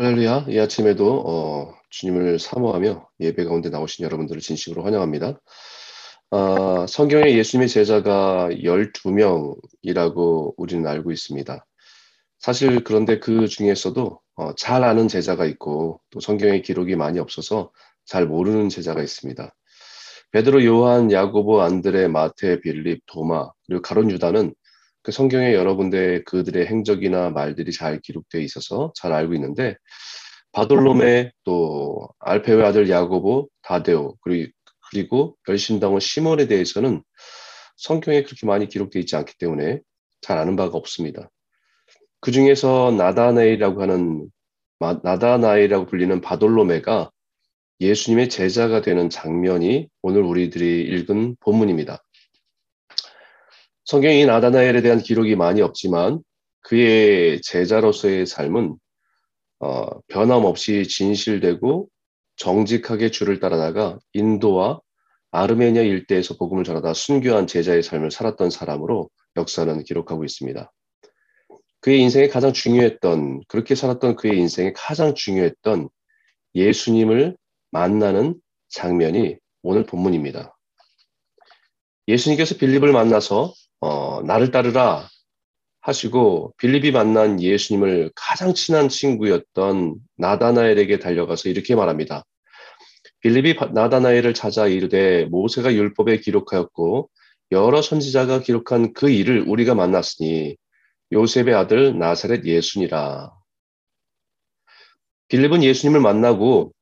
할렐루야. 이 아침에도 어, 주님을 사모하며 예배 가운데 나오신 여러분들을 진심으로 환영합니다. 아, 성경에 예수님의 제자가 12명이라고 우리는 알고 있습니다. 사실 그런데 그 중에서도 어, 잘 아는 제자가 있고 또 성경에 기록이 많이 없어서 잘 모르는 제자가 있습니다. 베드로, 요한, 야고보, 안드레, 마테, 빌립, 도마 그리고 가론 유다는 그 성경에 여러 군데 그들의 행적이나 말들이 잘 기록되어 있어서 잘 알고 있는데 바돌롬의 또 알페의 아들 야고보, 다데오 그리고 그리고 열심당원 시몬에 대해서는 성경에 그렇게 많이 기록되어 있지 않기 때문에 잘 아는 바가 없습니다. 그 중에서 나다나이라고 하는 나다나이라고 불리는 바돌로메가 예수님의 제자가 되는 장면이 오늘 우리들이 읽은 본문입니다. 성경이 나다나엘에 대한 기록이 많이 없지만 그의 제자로서의 삶은 어, 변함없이 진실되고 정직하게 주를 따라다가 인도와 아르메니아 일대에서 복음을 전하다 순교한 제자의 삶을 살았던 사람으로 역사는 기록하고 있습니다. 그의 인생에 가장 중요했던 그렇게 살았던 그의 인생에 가장 중요했던 예수님을 만나는 장면이 오늘 본문입니다. 예수님께서 빌립을 만나서 어, 나를 따르라 하시고 빌립이 만난 예수님을 가장 친한 친구였던 나다나엘에게 달려가서 이렇게 말합니다. 빌립이 나다나엘을 찾아 이르되 모세가 율법에 기록하였고 여러 선지자가 기록한 그 일을 우리가 만났으니 요셉의 아들 나사렛 예수니라. 빌립은 예수님을 만나고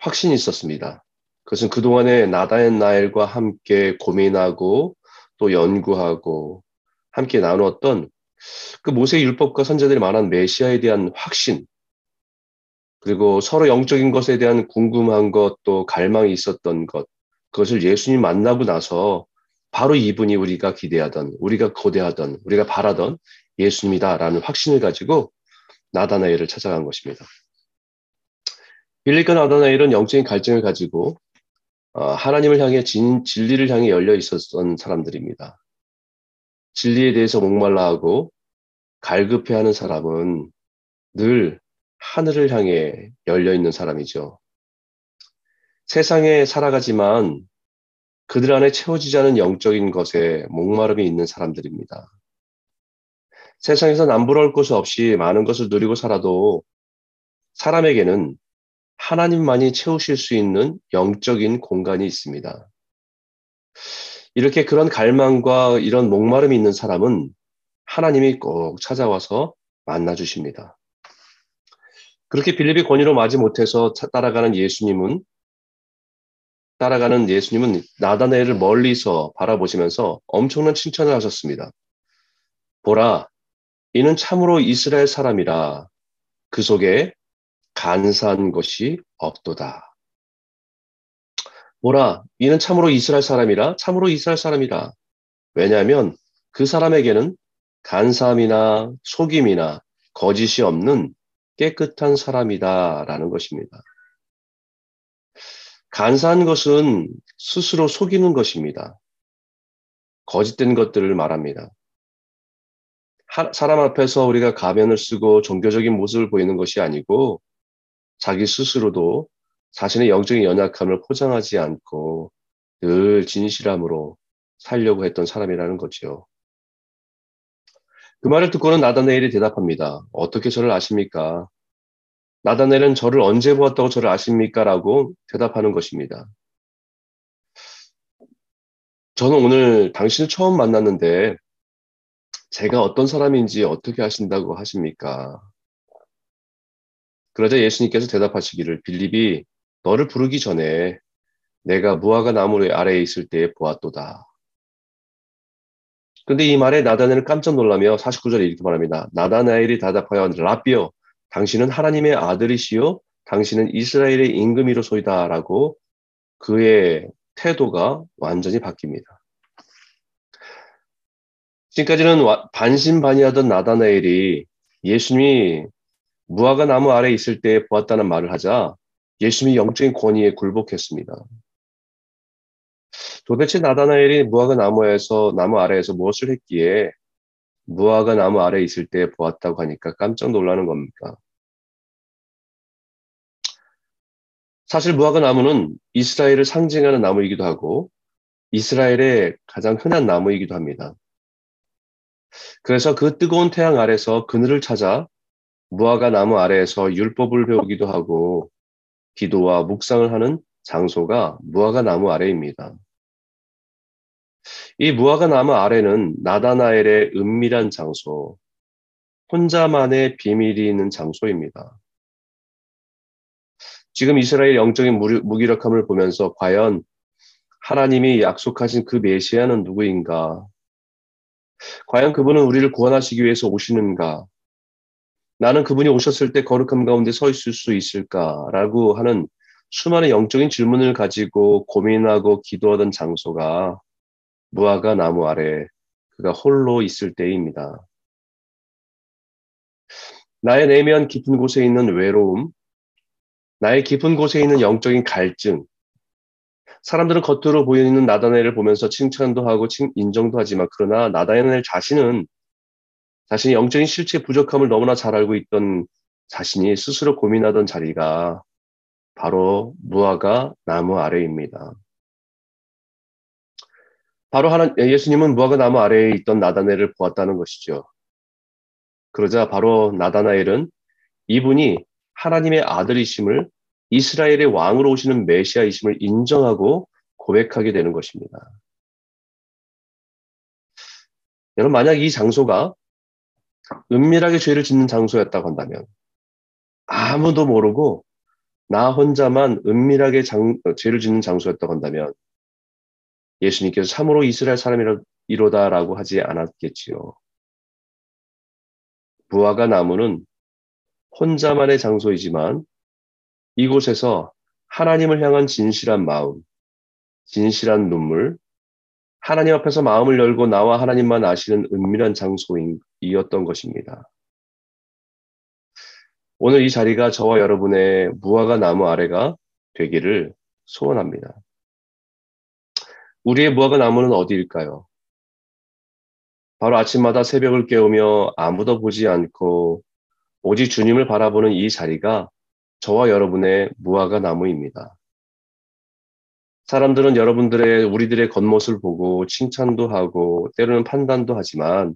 확신이 있었습니다. 그것은 그동안에 나다나엘과 함께 고민하고 또 연구하고 함께 나누었던 그 모세 율법과 선제들이 말한 메시아에 대한 확신, 그리고 서로 영적인 것에 대한 궁금한 것, 또 갈망이 있었던 것, 그것을 예수님 만나고 나서 바로 이분이 우리가 기대하던, 우리가 거대하던, 우리가 바라던 예수님이다라는 확신을 가지고 나다나엘을 찾아간 것입니다. 빌리과 나다나엘은 영적인 갈증을 가지고 어, 하나님을 향해 진, 진리를 향해 열려 있었던 사람들입니다. 진리에 대해서 목말라하고 갈급해하는 사람은 늘 하늘을 향해 열려 있는 사람이죠. 세상에 살아가지만 그들 안에 채워지지 않은 영적인 것에 목마름이 있는 사람들입니다. 세상에서 남부러울 것 없이 많은 것을 누리고 살아도 사람에게는 하나님만이 채우실 수 있는 영적인 공간이 있습니다. 이렇게 그런 갈망과 이런 목마름이 있는 사람은 하나님이 꼭 찾아와서 만나 주십니다. 그렇게 빌립이 권위로 마지 못해서 따라가는 예수님은 따라가는 예수님은 나다네를 멀리서 바라보시면서 엄청난 칭찬을 하셨습니다. 보라, 이는 참으로 이스라엘 사람이라 그 속에 간사한 것이 없도다. 보라, 이는 참으로 이스라엘 사람이라, 참으로 이스라엘 사람이라. 왜냐하면 그 사람에게는 간사함이나 속임이나 거짓이 없는 깨끗한 사람이다라는 것입니다. 간사한 것은 스스로 속이는 것입니다. 거짓된 것들을 말합니다. 사람 앞에서 우리가 가면을 쓰고 종교적인 모습을 보이는 것이 아니고 자기 스스로도 자신의 영적인 연약함을 포장하지 않고 늘 진실함으로 살려고 했던 사람이라는 거죠. 그 말을 듣고는 나다네일이 대답합니다. 어떻게 저를 아십니까? 나다네일은 저를 언제 보았다고 저를 아십니까? 라고 대답하는 것입니다. 저는 오늘 당신을 처음 만났는데 제가 어떤 사람인지 어떻게 하신다고 하십니까? 그러자 예수님께서 대답하시기를 빌립이 너를 부르기 전에 내가 무화과 나무 아래에 있을 때에 보았도다. 근데 이 말에 나다나엘은 깜짝 놀라며 49절에 이렇게 말합니다. 나다나엘이 대답하여 라비어 당신은 하나님의 아들이시요 당신은 이스라엘의 임금이로소이다라고 그의 태도가 완전히 바뀝니다. 지금까지는 반신반의하던 나다나엘이 예수님이 무화과 나무 아래 있을 때 보았다는 말을 하자 예수님이 영적인 권위에 굴복했습니다. 도대체 나다나엘이 무화과 나무에서 나무 아래에서 무엇을 했기에 무화과 나무 아래 있을 때 보았다고 하니까 깜짝 놀라는 겁니까? 사실 무화과 나무는 이스라엘을 상징하는 나무이기도 하고 이스라엘의 가장 흔한 나무이기도 합니다. 그래서 그 뜨거운 태양 아래서 그늘을 찾아 무화과 나무 아래에서 율법을 배우기도 하고 기도와 묵상을 하는 장소가 무화과 나무 아래입니다. 이 무화과 나무 아래는 나다나엘의 은밀한 장소, 혼자만의 비밀이 있는 장소입니다. 지금 이스라엘 영적인 무기력함을 보면서 과연 하나님이 약속하신 그 메시아는 누구인가? 과연 그분은 우리를 구원하시기 위해서 오시는가? 나는 그분이 오셨을 때 거룩함 가운데 서 있을 수 있을까라고 하는 수많은 영적인 질문을 가지고 고민하고 기도하던 장소가 무화과 나무 아래 그가 홀로 있을 때입니다. 나의 내면 깊은 곳에 있는 외로움, 나의 깊은 곳에 있는 영적인 갈증. 사람들은 겉으로 보이는 나다넬을 보면서 칭찬도 하고 인정도 하지만 그러나 나다넬 자신은 자신이 영적인 실체 부족함을 너무나 잘 알고 있던 자신이 스스로 고민하던 자리가 바로 무화과 나무 아래입니다. 바로 하나, 예수님은 무화과 나무 아래에 있던 나다넬을 보았다는 것이죠. 그러자 바로 나다나엘은 이분이 하나님의 아들이심을 이스라엘의 왕으로 오시는 메시아이심을 인정하고 고백하게 되는 것입니다. 여러분, 만약 이 장소가 은밀하게 죄를 짓는 장소였다고 한다면 아무도 모르고 나 혼자만 은밀하게 장, 죄를 짓는 장소였다고 한다면 예수님께서 참으로 이스라엘 사람이로다라고 하지 않았겠지요. 무화과 나무는 혼자만의 장소이지만 이곳에서 하나님을 향한 진실한 마음, 진실한 눈물, 하나님 앞에서 마음을 열고 나와 하나님만 아시는 은밀한 장소이었던 것입니다. 오늘 이 자리가 저와 여러분의 무화과 나무 아래가 되기를 소원합니다. 우리의 무화과 나무는 어디일까요? 바로 아침마다 새벽을 깨우며 아무도 보지 않고 오직 주님을 바라보는 이 자리가 저와 여러분의 무화과 나무입니다. 사람들은 여러분들의 우리들의 겉모습을 보고 칭찬도 하고 때로는 판단도 하지만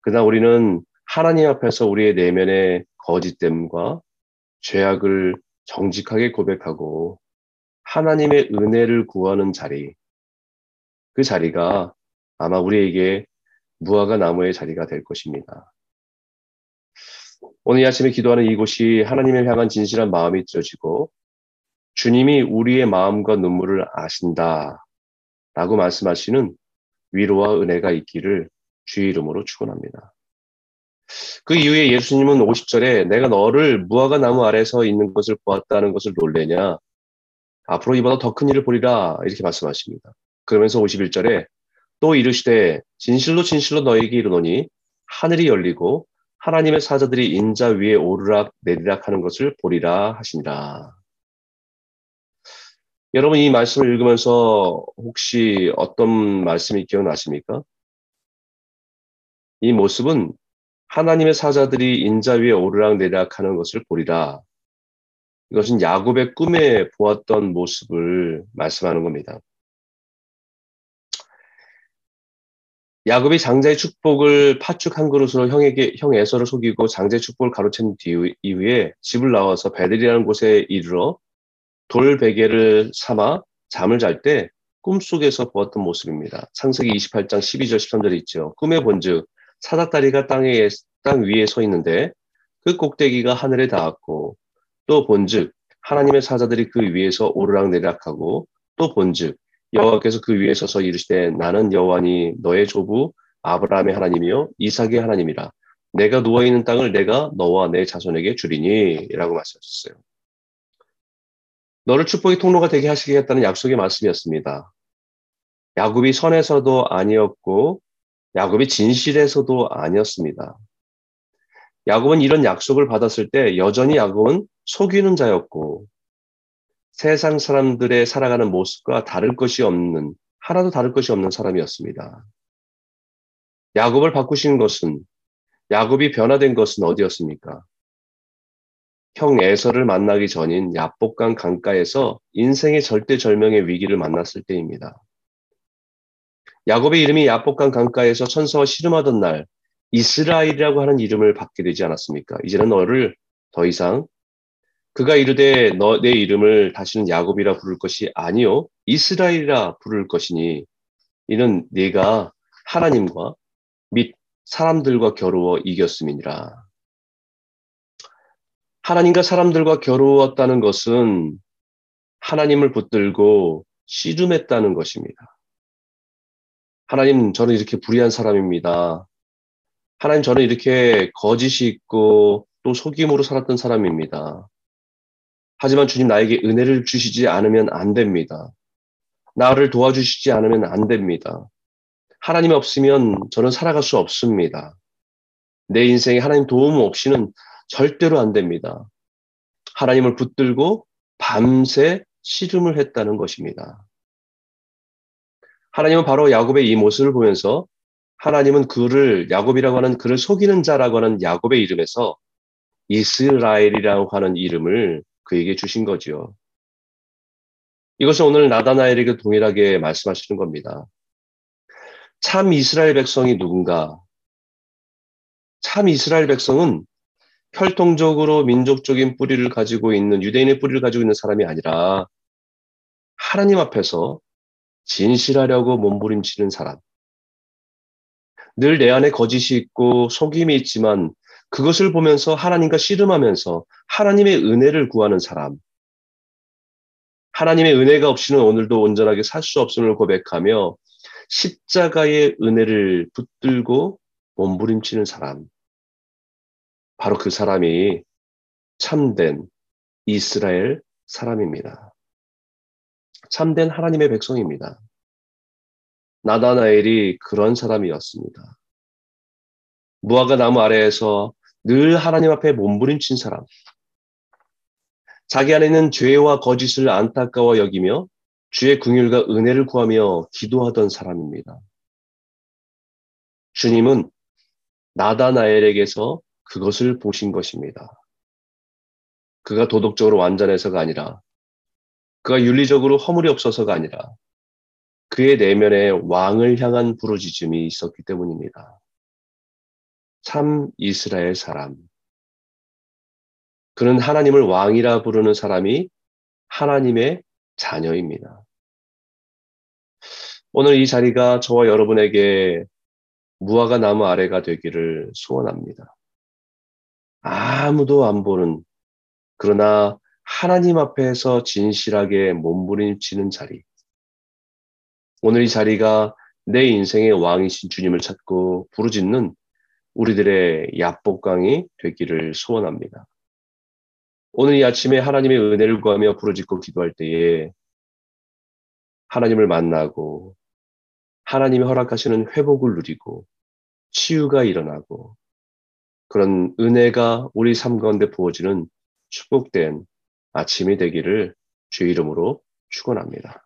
그러나 우리는 하나님 앞에서 우리의 내면의 거짓됨과 죄악을 정직하게 고백하고 하나님의 은혜를 구하는 자리 그 자리가 아마 우리에게 무화과 나무의 자리가 될 것입니다. 오늘 아침에 기도하는 이곳이 하나님을 향한 진실한 마음이 들어지고 주님이 우리의 마음과 눈물을 아신다 라고 말씀하시는 위로와 은혜가 있기를 주의 이름으로 축원합니다. 그 이후에 예수님은 50절에 내가 너를 무화과 나무 아래서 있는 것을 보았다는 것을 놀래냐 앞으로 이보다 더 큰 일을 보리라 이렇게 말씀하십니다. 그러면서 51절에 또 이르시되 진실로 진실로 너에게 이르노니 하늘이 열리고 하나님의 사자들이 인자 위에 오르락 내리락 하는 것을 보리라 하시니라. 여러분 이 말씀을 읽으면서 혹시 어떤 말씀이 기억나십니까? 이 모습은 하나님의 사자들이 인자 위에 오르락 내리락 하는 것을 보리라. 이것은 야곱의 꿈에 보았던 모습을 말씀하는 겁니다. 야곱이 장자의 축복을 파축 한 그릇으로 형에게 형 에서를 속이고 장자의 축복을 가로챈 뒤 이후에 집을 나와서 베들이라는 곳에 이르러 돌 베개를 삼아 잠을 잘 때 꿈속에서 보았던 모습입니다. 창세기 28장 12절 13절에 있죠. 꿈에 본즉 사닥다리가 땅에 땅 위에 서 있는데 그 꼭대기가 하늘에 닿았고 또 본즉 하나님의 사자들이 그 위에서 오르락내리락하고 또 본즉 여호와께서 그 위에 서서 이르시되 나는 여호와니 너의 조부 아브라함의 하나님이요 이삭의 하나님이라 내가 누워 있는 땅을 내가 너와 내 자손에게 주리니라고 말씀하셨어요. 너를 축복의 통로가 되게 하시겠다는 약속의 말씀이었습니다. 야곱이 선에서도 아니었고 야곱이 진실에서도 아니었습니다. 야곱은 이런 약속을 받았을 때 여전히 야곱은 속이는 자였고 세상 사람들의 살아가는 모습과 다를 것이 없는 하나도 다를 것이 없는 사람이었습니다. 야곱을 바꾸신 것은 야곱이 변화된 것은 어디였습니까? 형 에서를 만나기 전인 야복강 강가에서 인생의 절대절명의 위기를 만났을 때입니다. 야곱의 이름이 야복강 강가에서 천사와 씨름하던 날 이스라엘이라고 하는 이름을 받게 되지 않았습니까? 이제는 너를 더 이상 그가 이르되 너 내 이름을 다시는 야곱이라 부를 것이 아니요 이스라엘이라 부를 것이니 이는 네가 하나님과 및 사람들과 겨루어 이겼음이니라. 하나님과 사람들과 겨루었다는 것은 하나님을 붙들고 씨름했다는 것입니다. 하나님, 저는 이렇게 불의한 사람입니다. 하나님, 저는 이렇게 거짓이 있고 또 속임으로 살았던 사람입니다. 하지만 주님 나에게 은혜를 주시지 않으면 안 됩니다. 나를 도와주시지 않으면 안 됩니다. 하나님 없으면 저는 살아갈 수 없습니다. 내 인생에 하나님 도움 없이는 절대로 안 됩니다. 하나님을 붙들고 밤새 씨름을 했다는 것입니다. 하나님은 바로 야곱의 이 모습을 보면서 하나님은 그를 야곱이라고 하는 그를 속이는 자라고 하는 야곱의 이름에서 이스라엘이라고 하는 이름을 그에게 주신 거지요. 이것은 오늘 나다나엘에게 동일하게 말씀하시는 겁니다. 참 이스라엘 백성이 누군가? 참 이스라엘 백성은 혈통적으로 민족적인 뿌리를 가지고 있는 유대인의 뿌리를 가지고 있는 사람이 아니라 하나님 앞에서 진실하려고 몸부림치는 사람. 늘 내 안에 거짓이 있고 속임이 있지만 그것을 보면서 하나님과 씨름하면서 하나님의 은혜를 구하는 사람. 하나님의 은혜가 없이는 오늘도 온전하게 살 수 없음을 고백하며 십자가의 은혜를 붙들고 몸부림치는 사람. 바로 그 사람이 참된 이스라엘 사람입니다. 참된 하나님의 백성입니다. 나다나엘이 그런 사람이었습니다. 무화과 나무 아래에서 늘 하나님 앞에 몸부림친 사람. 자기 안에는 죄와 거짓을 안타까워 여기며 주의 궁율과 은혜를 구하며 기도하던 사람입니다. 주님은 나다나엘에게서 그것을 보신 것입니다. 그가 도덕적으로 완전해서가 아니라 그가 윤리적으로 허물이 없어서가 아니라 그의 내면에 왕을 향한 부르짖음이 있었기 때문입니다. 참 이스라엘 사람. 그는 하나님을 왕이라 부르는 사람이 하나님의 자녀입니다. 오늘 이 자리가 저와 여러분에게 무화과 나무 아래가 되기를 소원합니다. 아무도 안 보는 그러나 하나님 앞에서 진실하게 몸부림치는 자리. 오늘 이 자리가 내 인생의 왕이신 주님을 찾고 부르짖는 우리들의 야복강이 되기를 소원합니다. 오늘 이 아침에 하나님의 은혜를 구하며 부르짖고 기도할 때에 하나님을 만나고 하나님이 허락하시는 회복을 누리고 치유가 일어나고 그런 은혜가 우리 삶 가운데 부어지는 축복된 아침이 되기를 주 이름으로 축원합니다.